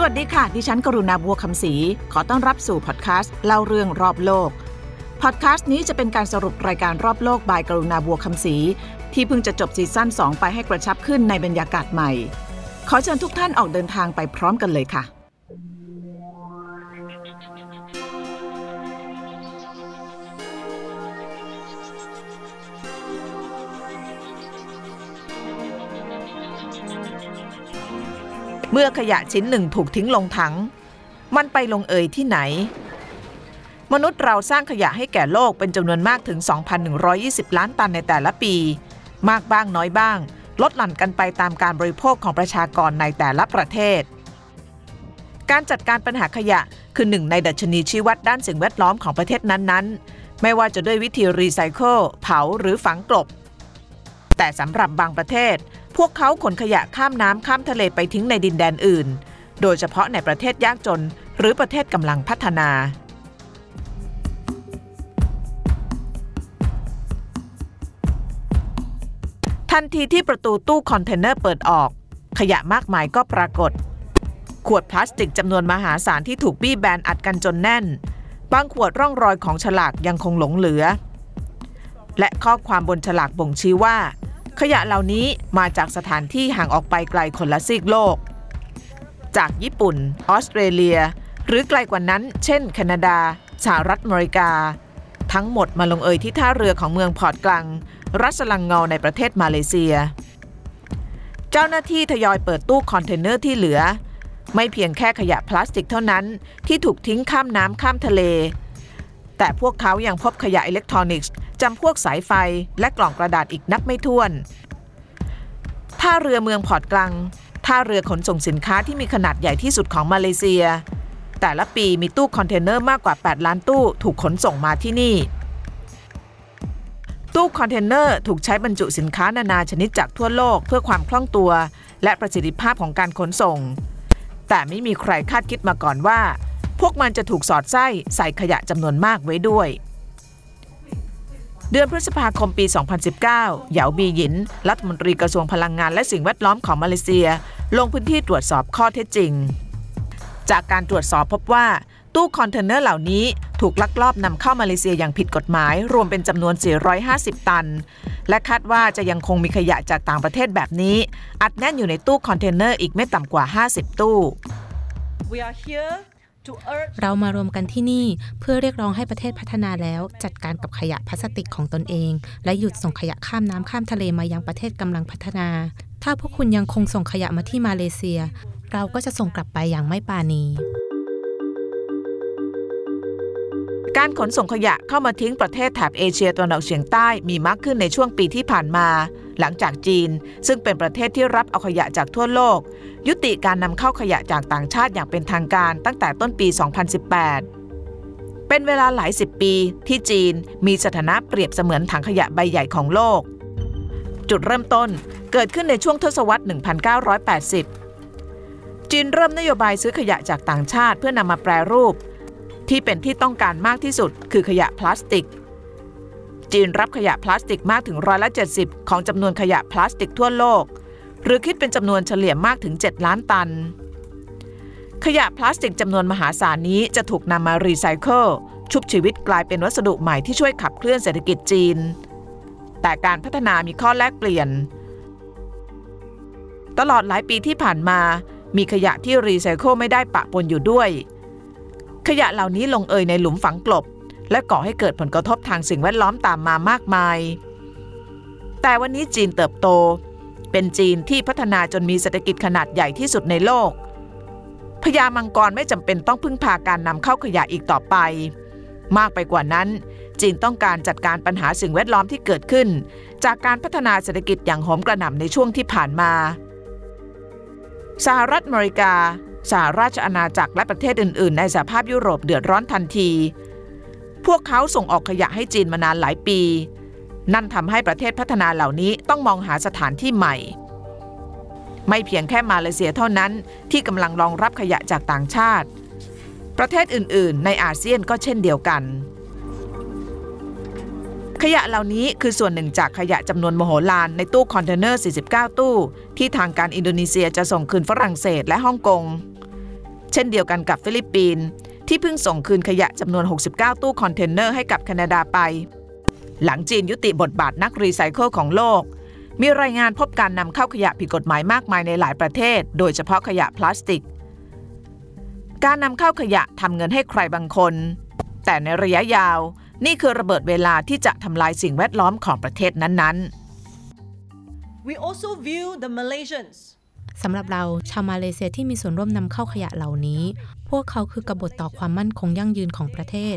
สวัสดีค่ะ ดิฉันกรุณาบัวคำศรีขอต้อนรับสู่พอดแคสต์เล่าเรื่องรอบโลก พอดแคสต์นี้จะเป็นการสรุปรายการรอบโลกบายกรุณาบัวคำศรีที่เพิ่งจะจบซีซั่น2 ไปให้กระชับขึ้นในบรรยากาศใหม่ ขอเชิญทุกท่านออกเดินทางไปพร้อมกันเลยค่ะ เมื่อขยะชิ้นหนึ่งถูกทิ้งลงถัง มันไปลงเอยที่ไหน มนุษย์เราสร้างขยะให้แก่โลกเป็นจำนวนมากถึง 2,120 ล้านตันในแต่ละปี มากบ้างน้อยบ้าง ลดหลั่นกันไปตามการบริโภคของประชากรในแต่ละประเทศ การจัดการปัญหาขยะคือหนึ่งในดัชนีชี้วัดด้านสิ่งแวดล้อมของประเทศนั้นๆ ไม่ว่าจะด้วยวิธีรีไซเคิลเผาหรือฝังกลบ แต่สำหรับบางประเทศ พวกเขาขนขยะข้ามน้ำข้ามทะเลไปทิ้งในดินแดนอื่น โดยเฉพาะในประเทศยากจน หรือประเทศกำลังพัฒนา ทันทีที่ประตูตู้คอนเทนเนอร์เปิดออก ขยะมากมายก็ปรากฏ ขวดพลาสติกจำนวนมหาศาลที่ถูกบี้แบนอัดกันจนแน่น บางขวดร่องรอยของฉลากยังคงหลงเหลือ และข้อความบนฉลากบ่งชี้ว่า ขยะเหล่านี้มาจากสถานที่ห่างออกไปไกลคนละซีกโลก จากญี่ปุ่น ออสเตรเลีย หรือไกลกว่านั้น เช่น แคนาดา สหรัฐอเมริกา ทั้งหมดมาลงเอยที่ท่าเรือของเมืองพอร์ตกลัง รัฐสลังงอร์ในประเทศมาเลเซีย เจ้าหน้าที่ทยอยเปิดตู้คอนเทนเนอร์ที่เหลือ ไม่เพียงแค่ขยะพลาสติกเท่านั้นที่ถูกทิ้งข้ามน้ำข้ามทะเล แต่พวกเขายังพบขยะอิเล็กทรอนิกส์ จำพวกสายไฟและกล่องกระดาษอีกนับไม่ถ้วน ท่าเรือเมืองพอร์ตกลัง ท่าเรือขนส่งสินค้าที่มีขนาดใหญ่ที่สุดของมาเลเซีย แต่ละปีมีตู้คอนเทนเนอร์มากกว่า 8 ล้านตู้ถูกขนส่งมาที่นี่ ตู้คอนเทนเนอร์ถูกใช้บรรจุสินค้านานาชนิดจากทั่วโลกเพื่อความคล่องตัว และประสิทธิภาพของการขนส่ง แต่ไม่มีใครคาดคิดมาก่อนว่า พวกมันจะถูกสอดไส้ใส่ขยะจำนวนมากไว้ด้วย เดือนพฤษภาคมปี 2019 เหยาบีหยิน รัฐมนตรีกระทรวงพลังงานและสิ่งแวดล้อมของมาเลเซีย ลงพื้นที่ตรวจสอบข้อเท็จจริง จากการตรวจสอบพบว่า ตู้คอนเทนเนอร์เหล่านี้ถูกลักลอบนำเข้ามาเลเซียอย่างผิดกฎหมาย รวมเป็นจำนวน 450 ตัน และคาดว่าจะยังคงมีขยะจากต่างประเทศแบบนี้ อัดแน่นอยู่ในตู้คอนเทนเนอร์อีกไม่ต่ำกว่า 50 ตู้ We are here เรามารวมกันที่นี่เพื่อเรียกร้องให้ประเทศพัฒนาแล้ว จัดการกับขยะพลาสติกของตนเอง และหยุดส่งขยะข้ามน้ำข้ามทะเลมายังประเทศกำลังพัฒนา ถ้าพวกคุณยังคงส่งขยะมาที่มาเลเซีย เราก็จะส่งกลับไปอย่างไม่ปราณี การขนส่งขยะเข้ามาทิ้งประเทศแถบเอเชียตะวันออกเฉียงใต้มีมากขึ้นในช่วงปีที่ผ่านมา หลังจากจีน ซึ่งเป็นประเทศที่รับเอาขยะจากทั่วโลก ยุติการนำเข้าขยะจากต่างชาติอย่างเป็นทางการตั้งแต่ต้นปี 2018 เป็นเวลาหลายสิบปีที่จีนมีสถานะเปรียบเสมือนถังขยะใบใหญ่ของโลก จุดเริ่มต้นเกิดขึ้นในช่วงทศวรรษ 1980 จีนเริ่มนโยบายซื้อขยะจากต่างชาติเพื่อนำมาแปรรูป ที่เป็นที่ต้องการมากที่สุด คือขยะพลาสติก จีนรับขยะพลาสติกมากถึงร้อยละ70 ของจำนวนขยะพลาสติกทั่วโลก หรือคิดเป็นจำนวนเฉลี่ยมากถึง 7 ล้านตัน ขยะพลาสติกจำนวนมหาศาลนี้จะถูกนำมารีไซเคิลชุบชีวิตกลายเป็นวัสดุใหม่ที่ช่วยขับเคลื่อนเศรษฐกิจจีน แต่การพัฒนามีข้อแลกเปลี่ยน ตลอดหลายปีที่ผ่านมา มีขยะที่รีไซเคิลไม่ได้ปะปนอยู่ด้วย ขยะเหล่านี้ลงเอยในหลุมฝังกลบ และก่อให้เกิดผลกระทบทางสิ่งแวดล้อมตามมามากมาย แต่วันนี้จีนเติบโต เป็นจีนที่พัฒนาจนมีเศรษฐกิจขนาดใหญ่ที่สุดในโลกพญามังกรไม่จำเป็นต้องพึ่งพาการนำเข้าขยะอีกต่อไป มากไปกว่านั้น จีนต้องการจัดการปัญหาสิ่งแวดล้อมที่เกิดขึ้น จากการพัฒนาเศรษฐกิจอย่างโหมกระหน่ำในช่วงที่ผ่านมา สหรัฐอเมริกา สหราชอาณาจักรและประเทศอื่น ๆ ในสหภาพยุโรปเดือดร้อนทันที พวกเขาส่งออกขยะให้จีนมานานหลายปี นั่นทำให้ประเทศพัฒนาเหล่านี้ต้องมองหาสถานที่ใหม่ ไม่เพียงแค่มาเลเซียเท่านั้นที่กำลังรองรับขยะจากต่างชาติ ประเทศอื่น ๆ ในอาเซียนก็เช่นเดียวกัน ขยะเหล่านี้คือส่วนหนึ่งจากขยะจำนวนมโหฬารในตู้คอนเทนเนอร์ 49 ตู้ ที่ทางการอินโดนีเซียจะส่งคืนฝรั่งเศสและฮ่องกง เช่นเดียวกันกับฟิลิปปินส์ที่เพิ่งส่งคืนขยะจำนวน 69 ตู้คอนเทนเนอร์ให้กับแคนาดาไป หลังจีนยุติบทบาทนักรีไซเคิลของโลก มีรายงานพบการนำเข้าขยะผิดกฎหมายมากมายในหลายประเทศ โดยเฉพาะขยะพลาสติก การนำเข้าขยะทำเงินให้ใครบางคน แต่ในระยะยาวนี่คือระเบิดเวลาที่จะทำลายสิ่งแวดล้อมของประเทศนั้นๆ We also view the Malaysians สำหรับเราชาวมาเลเซียที่มีส่วนร่วมนำเข้าขยะเหล่านี้ พวกเขาคือกบฏต่อความมั่นคงยั่งยืนของประเทศ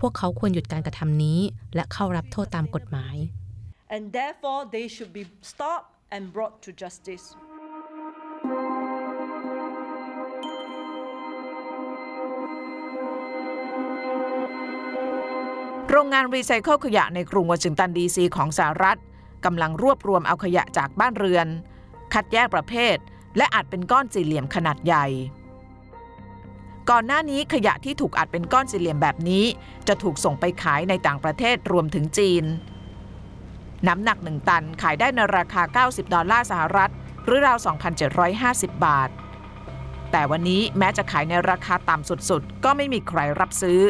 พวกเขาควรหยุดการกระทำนี้ และเข้ารับโทษตามกฎหมาย and therefore they should be stopped and brought to justice. โรงงานรีไซเคิลขยะในกรุงวอชิงตันดีซีของสหรัฐกำลังรวบรวมเอาขยะจากบ้านเรือน คัดแยกประเภท และอัดเป็นก้อนสี่เหลี่ยมขนาดใหญ่ ก่อนหน้านี้ขยะที่ถูกอัดเป็นก้อนสี่เหลี่ยมแบบนี้ จะถูกส่งไปขายในต่างประเทศรวมถึงจีน น้ำหนัก 1 ตันขายได้ในราคา 90 ดอลลาร์สหรัฐ หรือราว 2,750 บาท แต่วันนี้แม้จะขายในราคาต่ำสุดๆ ก็ไม่มีใครรับซื้อ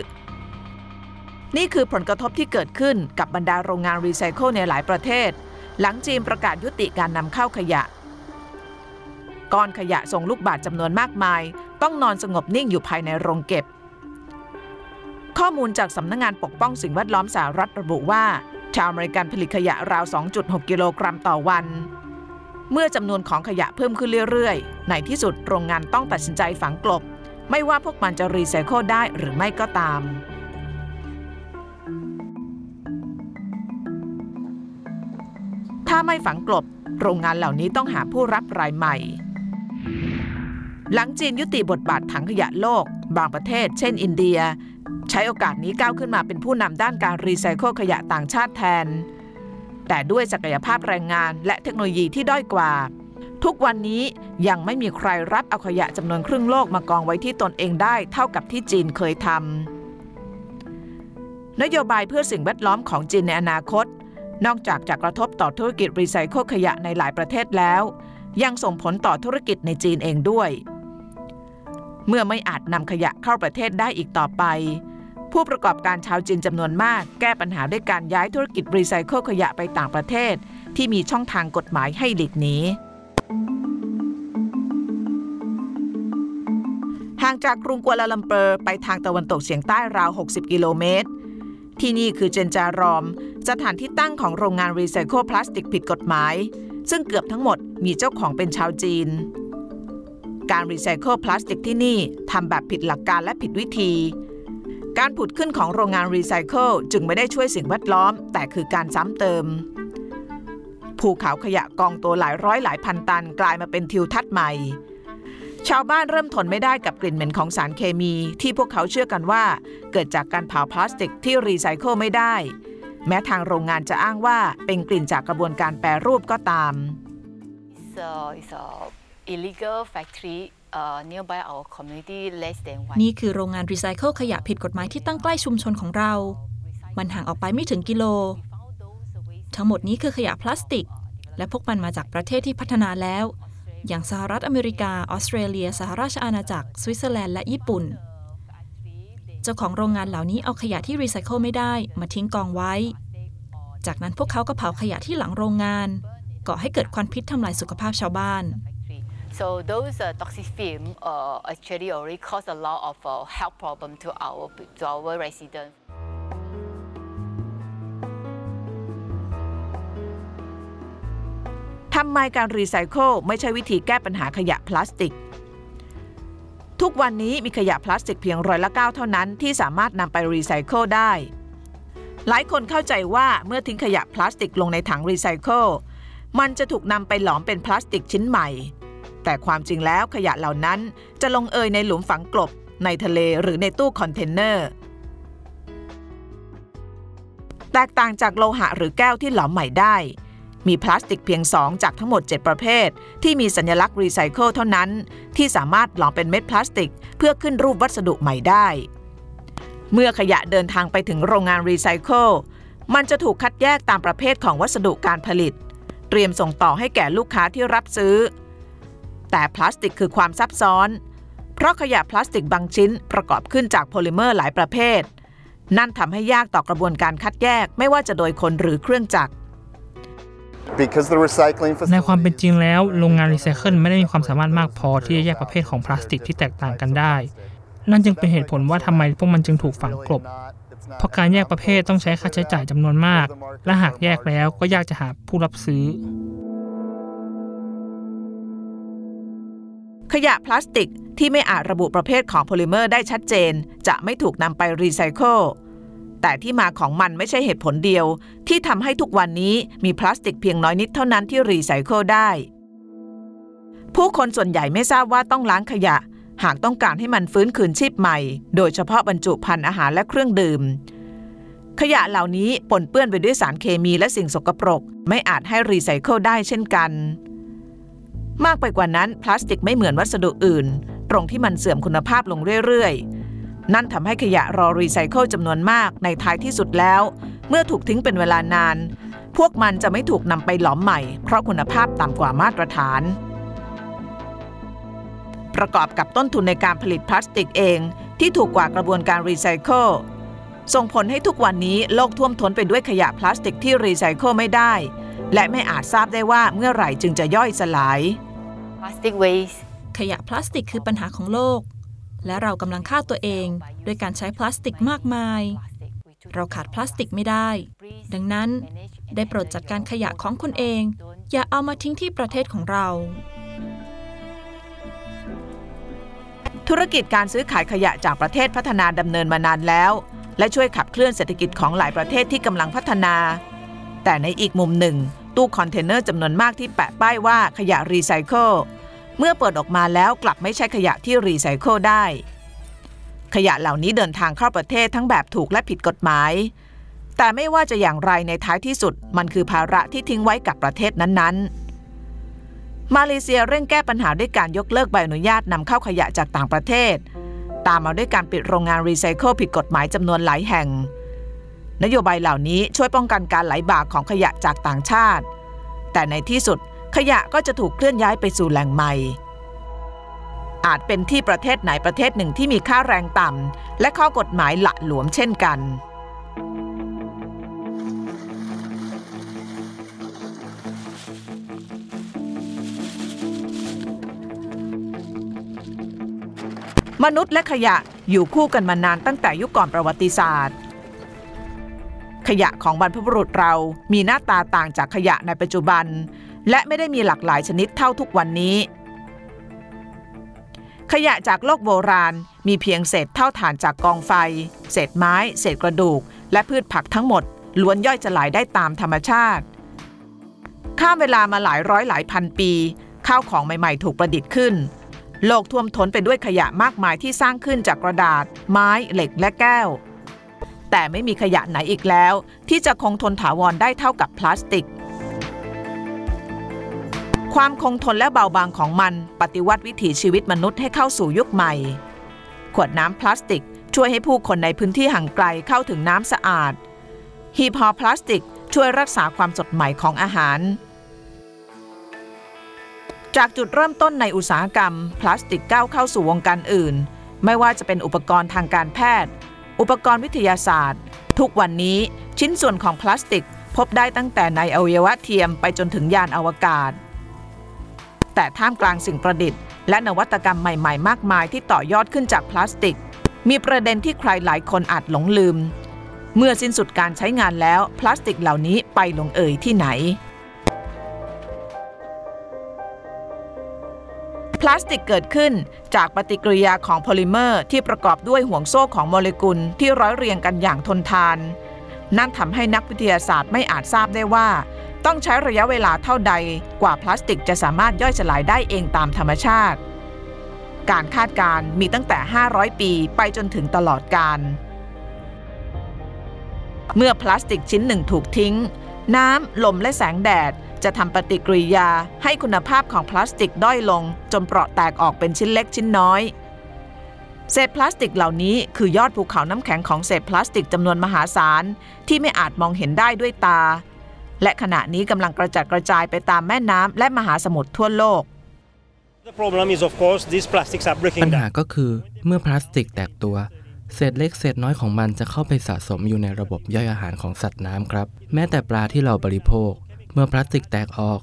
นี่คือผลกระทบที่เกิดขึ้นกับบรรดาโรงงานรีไซเคิลในหลายประเทศ หลังจีนประกาศยุติการนำเข้าขยะ ก้อนขยะส่งลูกบาศก์จำนวนมากมาย ต้องนอนสงบนิ่งอยู่ภายในโรงเก็บ ข้อมูลจากสำนักงงานปกป้องสิ่งแวดล้อมสหรัฐระบุว่า ชาวอเมริกันผลิตขยะราว 2.6 กิโลกรัมต่อวัน เมื่อจำนวนของขยะเพิ่มขึ้นเรื่อยๆ ในที่สุดโรงงานต้องตัดสินใจฝังกลบ ไม่ว่าพวกมันจะรีไซเคิลได้หรือไม่ก็ตามถ้าไม่ฝังกลบ โรงงานเหล่านี้ต้องหาผู้รับรายใหม่ หลังจีนยุติบทบาทถังขยะโลก บางประเทศ เช่น อินเดีย ใช้โอกาสนี้ก้าวขึ้นมาเป็นผู้นำด้านการรีไซเคิลขยะต่างชาติแทน แต่ด้วยศักยภาพแรงงานและเทคโนโลยีที่ด้อยกว่า ทุกวันนี้ยังไม่มีใครรับเอาขยะจำนวนครึ่งโลกมากองไว้ที่ตนเองได้เท่ากับที่จีนเคยทำนโยบายเพื่อสิ่งแวดล้อมของจีนในอนาคต นอกจากจะกระทบต่อธุรกิจรีไซเคิลขยะในหลายประเทศแล้ว ยังส่งผลต่อธุรกิจในจีนเองด้วย เมื่อไม่อาจนำขยะเข้าประเทศได้อีกต่อไป ผู้ประกอบการชาวจีนจำนวนมาก แก้ปัญหาด้วยการย้ายธุรกิจรีไซเคิลขยะไปต่างประเทศ ที่มีช่องทางกฎหมายให้หลีกหนีห่างจากกรุงกัวลาลัมเปอร์ไปทางตะวันตกเฉียงใต้ราว 60 กิโลเมตร ที่นี่คือเจนจารอม สถานที่ตั้งของโรงงานรีไซเคิลพลาสติกผิดกฎหมาย ซึ่งเกือบทั้งหมดมีเจ้าของเป็นชาวจีน การรีไซเคิลพลาสติกที่นี่ทำแบบผิดหลักการและผิดวิธี การผุดขึ้นของโรงงานรีไซเคิลจึงไม่ได้ช่วยสิ่งแวดล้อม แต่คือการซ้ำเติม ภูเขาขยะกองตัวหลายร้อยหลายพันตันกลายมาเป็นทิวทัศน์ใหม่ ชาวบ้านเริ่มทนไม่ได้กับกลิ่นเหม็นของสารเคมีที่พวกเขาเชื่อกันว่า เกิดจากการเผาพลาสติกที่รีไซเคิลไม่ได้ แม้ทางโรงงานจะอ้างว่าเป็นกลิ่นจากกระบวนการแปรรูปก็ตาม It's a, it's a illegal factory uh, nearby our community less than one. นี่คือโรงงานรีไซเคิลขยะผิดกฎหมายที่ตั้งใกล้ชุมชนของเรา มันห่างออกไปไม่ถึงกิโล ทั้งหมดนี้คือขยะพลาสติก และพวกมันมาจากประเทศที่พัฒนาแล้ว อย่างสหรัฐอเมริกา ออสเตรเลีย สหราชอาณาจักร สวิตเซอร์แลนด์ และญี่ปุ่น เจ้าของโรงงานเหล่านี้เอาขยะที่รีไซเคิลไม่ได้มาทิ้งกองไว้ จากนั้นพวกเขาก็เผาขยะที่หลังโรงงานก่อให้เกิดควันพิษทำลายสุขภาพชาวบ้าน So those uh, toxic fumes uh, actually already cause a lot of uh, health problem to our to our residents. ทำไมการรีไซเคิลไม่ใช่วิธีแก้ปัญหาขยะพลาสติก ทุกวันนี้มีขยะพลาสติกเพียงร้อยละ9เท่านั้นที่สามารถนำไปรีไซเคิลได้ หลายคนเข้าใจว่าเมื่อทิ้งขยะพลาสติกลงในถังรีไซเคิลมันจะถูกนำไปหลอมเป็นพลาสติกชิ้นใหม่ แต่ความจริงแล้วขยะเหล่านั้นจะลงเอยในหลุมฝังกลบ ในทะเลหรือในตู้คอนเทนเนอร์ แตกต่างจากโลหะหรือแก้วที่หลอมใหม่ได้ มีพลาสติกเพียง 2 จากทั้งหมด 7 ประเภท ที่มีสัญลักษณ์รีไซเคิลเท่านั้น ที่สามารถหลอมเป็นเม็ดพลาสติก เพื่อขึ้นรูปวัสดุใหม่ได้ เมื่อขยะเดินทางไปถึงโรงงานรีไซเคิลมันจะถูกคัดแยกตามประเภทของวัสดุการผลิต เตรียมส่งต่อให้แก่ลูกค้าที่รับซื้อ แต่พลาสติกคือความซับซ้อน เพราะขยะพลาสติกบางชิ้นประกอบขึ้นจากโพลิเมอร์หลายประเภท นั่นทำให้ยากต่อกระบวนการคัดแยกไม่ว่าจะโดยคนหรือเครื่องจักร Because the recycling ในความเป็น facilities จริงแล้วโรงงานรีไซเคิลไม่ได้มีความสามารถมากพอที่จะแยกประเภทของพลาสติกที่แตกต่างกันได้ นั่นจึงเป็นเหตุผลว่าทำไมพวกมันจึงถูกฝังกลบ เพราะการแยกประเภทต้องใช้ค่าใช้จ่ายจำนวนมาก และหากแยกแล้วก็ยากจะหาผู้รับซื้อ ขยะพลาสติกที่ไม่อาจระบุประเภทของโพลิเมอร์ได้ชัดเจน จะไม่ถูกนำไปรีไซเคิลแต่ที่มาของมันไม่ใช่เหตุผลเดียว ที่ทำให้ทุกวันนี้มีพลาสติกเพียงน้อยนิดเท่านั้นที่รีไซเคิลได้ ผู้คนส่วนใหญ่ไม่ทราบว่าต้องล้างขยะ หากต้องการให้มันฟื้นคืนชีพใหม่ โดยเฉพาะบรรจุภัณฑ์อาหารและเครื่องดื่ม ขยะเหล่านี้ปนเปื้อนไปด้วยสารเคมีและสิ่งสกปรก ไม่อาจให้รีไซเคิลได้เช่นกัน มากไปกว่านั้นพลาสติกไม่เหมือนวัสดุอื่น ตรงที่มันเสื่อมคุณภาพลงเรื่อยๆ นั่นทำให้ขยะรอรีไซเคิลจำนวนมากในท้ายที่สุดแล้ว เมื่อถูกทิ้งเป็นเวลานาน พวกมันจะไม่ถูกนำไปหลอมใหม่ เพราะคุณภาพต่ำกว่ามาตรฐาน ประกอบกับต้นทุนในการผลิตพลาสติกเองที่ถูกกว่ากระบวนการรีไซเคิลส่งผลให้ทุกวันนี้โลกท่วมท้นไปด้วยขยะพลาสติกที่รีไซเคิลไม่ได้ และไม่อาจทราบได้ว่าเมื่อไหร่จึงจะย่อยสลาย Plastic waste ขยะพลาสติกคือปัญหาของโลก และเรากำลังฆ่าตัวเองด้วยการใช้พลาสติกมากมาย เราขาดพลาสติกไม่ได้ ดังนั้นได้โปรดจัดการขยะของคุณเอง อย่าเอามาทิ้งที่ประเทศของเรา ธุรกิจการซื้อขายขยะจากประเทศพัฒนาดำเนินมานานแล้ว และช่วยขับเคลื่อนเศรษฐกิจของหลายประเทศที่กำลังพัฒนา แต่ในอีกมุมหนึ่ง ตู้คอนเทนเนอร์จำนวนมากที่แปะป้ายว่าขยะรีไซเคิลเมื่อเปิดออกมาแล้วกลับไม่ใช่ขยะที่รีไซเคิลได้ ขยะเหล่านี้เดินทางเข้าประเทศทั้งแบบถูกและผิดกฎหมาย แต่ไม่ว่าจะอย่างไรในท้ายที่สุด มันคือภาระที่ทิ้งไว้กับประเทศนั้นๆ มาเลเซียเร่งแก้ปัญหาด้วยการยกเลิกใบอนุญาตนำเข้าขยะจากต่างประเทศ ตามมาด้วยการปิดโรงงานรีไซเคิลผิดกฎหมายจำนวนหลายแห่ง นโยบายเหล่านี้ช่วยป้องกันการไหลบ่าของขยะจากต่างชาติ แต่ในที่สุดขยะก็จะถูกเคลื่อนย้ายไปสู่แหล่งใหม่ อาจเป็นที่ประเทศไหนประเทศหนึ่งที่มีค่าแรงต่ำและข้อกฎหมายหละหลวมเช่นกัน มนุษย์และขยะอยู่คู่กันมานานตั้งแต่ยุคก่อนประวัติศาสตร์ ขยะของบรรพบุรุษเรามีหน้าตาต่างจากขยะในปัจจุบัน และไม่ได้มีหลากหลายชนิดเท่าทุกวันนี้ ขยะจากโลกโบราณมีเพียงเศษเท่าฐานจากกองไฟ เศษไม้ เศษกระดูก และพืชผักทั้งหมดล้วนย่อยสลายได้ตามธรรมชาติ ข้ามเวลามาหลายร้อยหลายพันปี ข้าวของใหม่ ๆ ถูกประดิษฐ์ขึ้น โลกท่วมท้นไปด้วยขยะมากมายที่สร้างขึ้นจากกระดาษ ไม้ เหล็กและแก้ว แต่ไม่มีขยะไหนอีกแล้ว ที่จะคงทนถาวรได้เท่ากับพลาสติก ความคงทนและเบาบางของมันปฏิวัติวิถีชีวิตมนุษย์ให้เข้าสู่ยุคใหม่ ขวดน้ำพลาสติกช่วยให้ผู้คนในพื้นที่ห่างไกลเข้าถึงน้ำสะอาด หีบห่อพลาสติกช่วยรักษาความสดใหม่ของอาหาร จากจุดเริ่มต้นในอุตสาหกรรม พลาสติกก้าวเข้าสู่วงการอื่น ไม่ว่าจะเป็นอุปกรณ์ทางการแพทย์ อุปกรณ์วิทยาศาสตร์ ทุกวันนี้ชิ้นส่วนของพลาสติกพบได้ตั้งแต่ในอวัยวะเทียมไปจนถึงยานอวกาศ แต่ท่ามกลางสิ่งประดิษฐ์และนวัตกรรมใหม่ๆ มากมายที่ต่อยอดขึ้นจากพลาสติก มีประเด็นที่ใครหลายคนอาจหลงลืม เมื่อสิ้นสุดการใช้งานแล้วพลาสติกเหล่านี้ไปลงเอยที่ไหน พลาสติกเกิดขึ้นจากปฏิกิริยาของโพลิเมอร์ที่ประกอบด้วยห่วงโซ่ของโมเลกุลที่ร้อยเรียงกันอย่างทนทาน นั่นทำให้นักวิทยาศาสตร์ไม่อาจทราบได้ว่า ต้องใช้ระยะเวลาเท่าใดกว่าพลาสติกจะสามารถย่อยสลายได้เองตามธรรมชาติ การคาดการณ์มีตั้งแต่ 500 ปีไปจนถึงตลอดกาลเมื่อพลาสติกชิ้นหนึ่งถูกทิ้ง น้ำ ลมและแสงแดด จะทำปฏิกิริยาให้คุณภาพของพลาสติกด้อยลง จนเปราะแตกออกเป็นชิ้นเล็กชิ้นน้อย เศษพลาสติกเหล่านี้คือยอดภูเขาน้ำแข็งของเศษพลาสติกจำนวนมหาศาล ที่ไม่อาจมองเห็นได้ด้วยตา และขณะนี้กำลังกระจัดกระจายไปตามแม่น้ำและมหาสมุทรทั่วโลก The problem is, of course, these plastics are breaking ปัญหา down. ก็คือเมื่อพลาสติกแตกตัวเศษเล็กเศษน้อยของมันจะเข้าไปสะสมอยู่ในระบบย่อยอาหารของสัตว์น้ำครับ แม้แต่ปลาที่เราบริโภค เมื่อพลาสติกแตกออก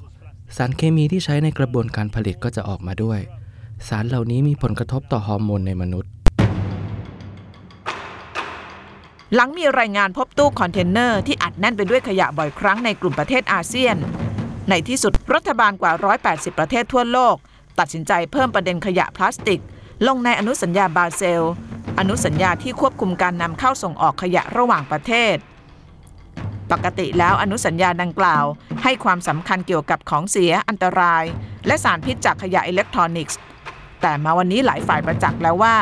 สารเคมีที่ใช้ในกระบวนการผลิตก็จะออกมาด้วย สารเหล่านี้มีผลกระทบต่อฮอร์โมนในมนุษย์ หลังมีรายงานพบตู้คอนเทนเนอร์ที่อัดแน่นไปด้วยขยะบ่อยครั้งในกลุ่มประเทศอาเซียน ในที่สุดรัฐบาลกว่า 180 ประเทศทั่วโลก ตัดสินใจเพิ่มประเด็นขยะพลาสติก ลงในอนุสัญญาบาเซล อนุสัญญาที่ควบคุมการนำเข้าส่งออกขยะระหว่างประเทศ ปกติแล้วอนุสัญญาดังกล่าว ให้ความสำคัญเกี่ยวกับของเสียอันตราย และสารพิษจากขยะอิเล็กทรอนิกส์ แต่มาวันนี้หลายฝ่ายประจักษ์แล้วว่า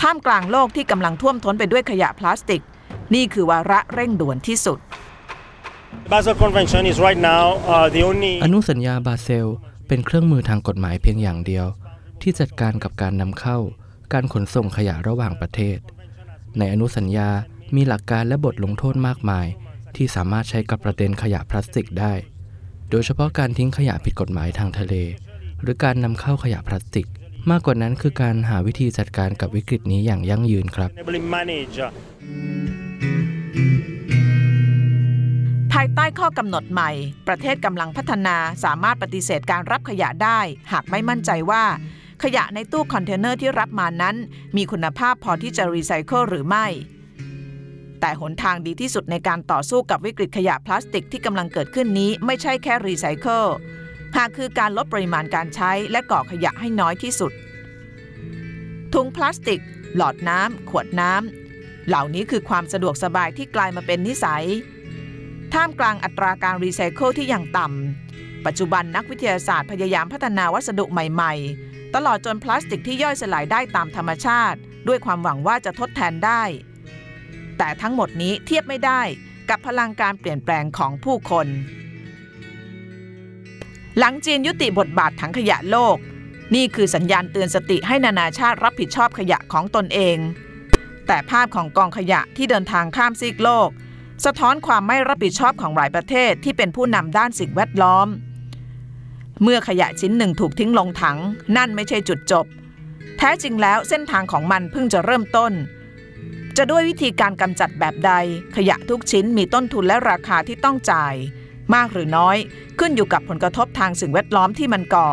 ท่ามกลางโลกที่กำลังท่วมท้นไปด้วยขยะพลาสติก นี่คือวาระเร่งด่วนที่สุด The Basel Convention is right now uh, the only อนุสัญญาบาเซล เป็นเครื่องมือทางกฎหมายเพียงอย่างเดียว ที่จัดการกับการนำเข้า การขนส่งขยะระหว่างประเทศ ในอนุสัญญามีหลักการและบทลงโทษมากมาย ที่สามารถใช้กับประเด็นขยะพลาสติกได้ โดยเฉพาะการทิ้งขยะผิดกฎหมายทางทะเล หรือการนำเข้าขยะพลาสติก มากกว่านั้นคือการหาวิธีจัดการกับวิกฤตนี้อย่างยั่งยืนครับภายใต้ข้อกำหนดใหม่ ประเทศกำลังพัฒนาสามารถปฏิเสธการรับขยะได้ หากไม่มั่นใจว่า ขยะในตู้คอนเทนเนอร์ที่รับมานั้น มีคุณภาพพอที่จะรีไซเคิลหรือไม่ แต่หนทางดีที่สุดในการต่อสู้กับวิกฤตขยะพลาสติกที่กำลังเกิดขึ้นนี้ไม่ใช่แค่รีไซเคิลหากคือการลดปริมาณการใช้และก่อขยะให้น้อยที่สุด ถุงพลาสติก หลอดน้ำขวดน้ำำเหล่านี้คือความสะดวกสบายที่กลายมาเป็นนิสัย ท่ามกลางอัตราการรีไซเคิลที่ยังต่ำปัจจุบันนักวิทยาศาสตร์พยายามพัฒนาวัสดุใหม่ๆ ตลอดจนพลาสติกที่ย่อยสลายได้ตามธรรมชาติ ด้วยความหวังว่าจะทดแทนได้ แต่ทั้งหมดนี้เทียบไม่ได้กับพลังการเปลี่ยนแปลงของผู้คน หลังจีนยุติบทบาทถังขยะโลก นี่คือสัญญาณเตือนสติให้นานาชาติรับผิดชอบขยะของตนเอง แต่ภาพของกองขยะที่เดินทางข้ามซีกโลก สะท้อนความไม่รับผิดชอบของหลายประเทศที่เป็นผู้นำด้านสิ่งแวดล้อม เมื่อขยะชิ้นหนึ่งถูกทิ้งลงถัง นั่นไม่ใช่จุดจบ แท้จริงแล้วเส้นทางของมันเพิ่งจะเริ่มต้น จะด้วยวิธีการกำจัดแบบใด ขยะทุกชิ้นมีต้นทุนและราคาที่ต้องจ่าย มากหรือน้อย ขึ้นอยู่กับผลกระทบทางสิ่งแวดล้อมที่มันก่อ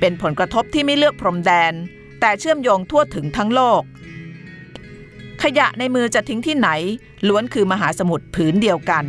เป็นผลกระทบที่ไม่เลือกพรมแดน แต่เชื่อมโยงทั่วถึงทั้งโลก ขยะในมือจะทิ้งที่ไหน ล้วนคือมหาสมุทรผืนเดียวกัน